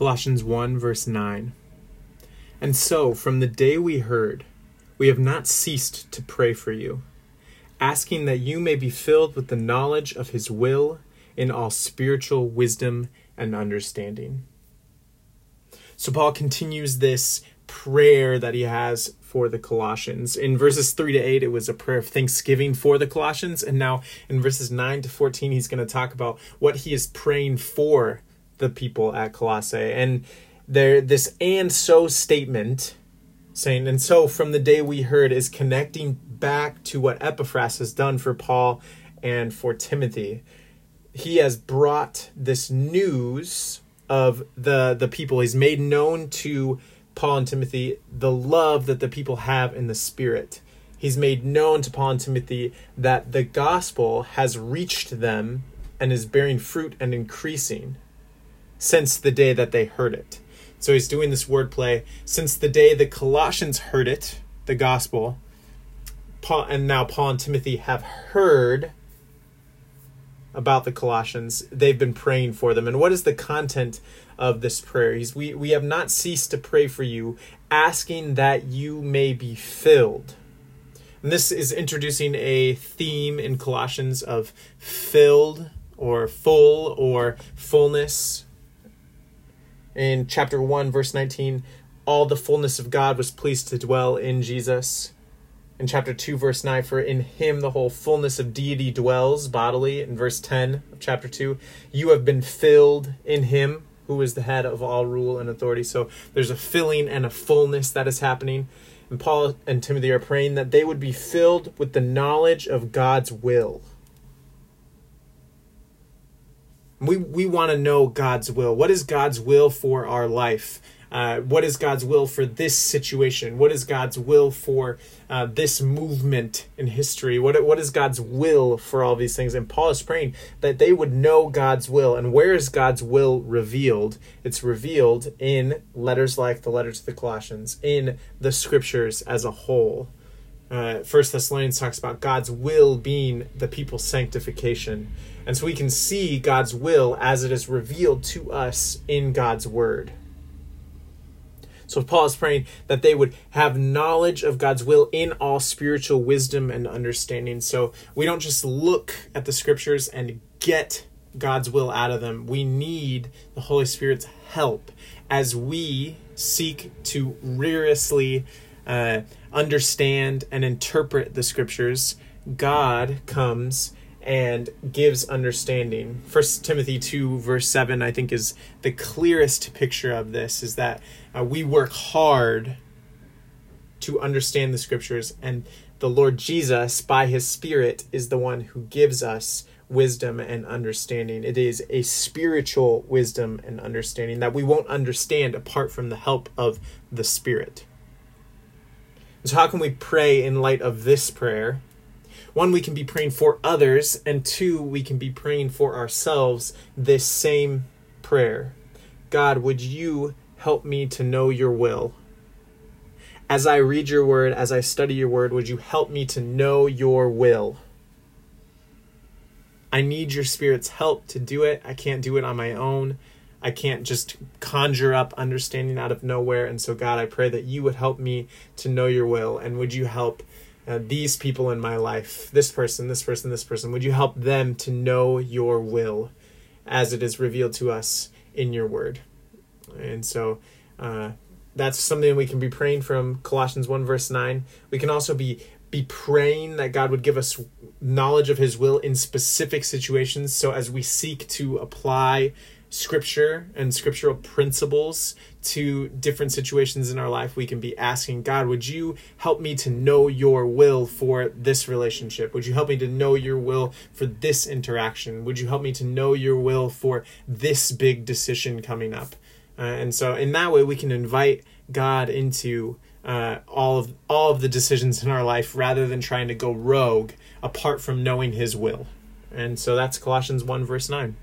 Colossians 1, verse 9. And so, from the day we heard, we have not ceased to pray for you, asking that you may be filled with the knowledge of His will in all spiritual wisdom and understanding. So, Paul continues this prayer that he has for the Colossians. In verses 3 to 8, it was a prayer of thanksgiving for the Colossians. And now in verses 9 to 14, he's going to talk about what he is praying for the people at Colossae. And there this and so statement saying, and so from the day we heard is connecting back to what Epaphras has done for Paul and for Timothy. He has brought this news of the the people. He's made known to Paul and Timothy the love that the people have in the Spirit. He's made known to Paul and Timothy that the gospel has reached them and is bearing fruit and increasing since the day that they heard it. So he's doing this wordplay since the day the Colossians heard it, the gospel. Paul and now Paul and Timothy have heard about the Colossians. They've been praying for them. And what is the content of this prayer? He's, we, we have not ceased to pray for you, asking that you may be filled. And this is introducing a theme in Colossians of filled or full or fullness in chapter 1, verse 19, all the fullness of God was pleased to dwell in Jesus. In chapter 2, verse 9, for in him the whole fullness of deity dwells bodily. In verse 10 of chapter 2, you have been filled in him who is the head of all rule and authority. So there's a filling and a fullness that is happening. And Paul and Timothy are praying that they would be filled with the knowledge of God's will. We we want to know God's will. What is God's will for our life? Uh, what is God's will for this situation? What is God's will for uh, this movement in history? What what is God's will for all these things? And Paul is praying that they would know God's will. And where is God's will revealed? It's revealed in letters like the letter to the Colossians, in the scriptures as a whole. Uh, First Thessalonians talks about God's will being the people's sanctification. And so we can see God's will as it is revealed to us in God's word. So Paul is praying that they would have knowledge of God's will in all spiritual wisdom and understanding. So we don't just look at the scriptures and get God's will out of them. We need the Holy Spirit's help as we seek to rigorously uh, understand and interpret the scriptures. God comes and gives understanding. First Timothy 2 verse 7 I think is the clearest picture of this is that uh, we work hard to understand the scriptures and the Lord Jesus by his spirit is the one who gives us wisdom and understanding. It is a spiritual wisdom and understanding that we won't understand apart from the help of the spirit. So how can we pray in light of this prayer? one, we can be praying for others, and two, we can be praying for ourselves this same prayer God, would you help me to know your will? As I read your word, as I study your word, would you help me to know your will? I need your spirit's help to do it. I can't do it on my own. I can't just conjure up understanding out of nowhere. And so, God, I pray that you would help me to know your will. And would you help uh, these people in my life, this person, this person, this person, would you help them to know your will as it is revealed to us in your word? And so uh, that's something we can be praying from Colossians 1, verse 9. We can also be be praying that God would give us knowledge of his will in specific situations so as we seek to apply scripture and scriptural principles to different situations in our life, we can be asking God, would you help me to know your will for this relationship? Would you help me to know your will for this interaction? Would you help me to know your will for this big decision coming up? Uh, and so, in that way, we can invite God into uh, all of all of the decisions in our life rather than trying to go rogue apart from knowing His will. And so that's Colossians one verse nine.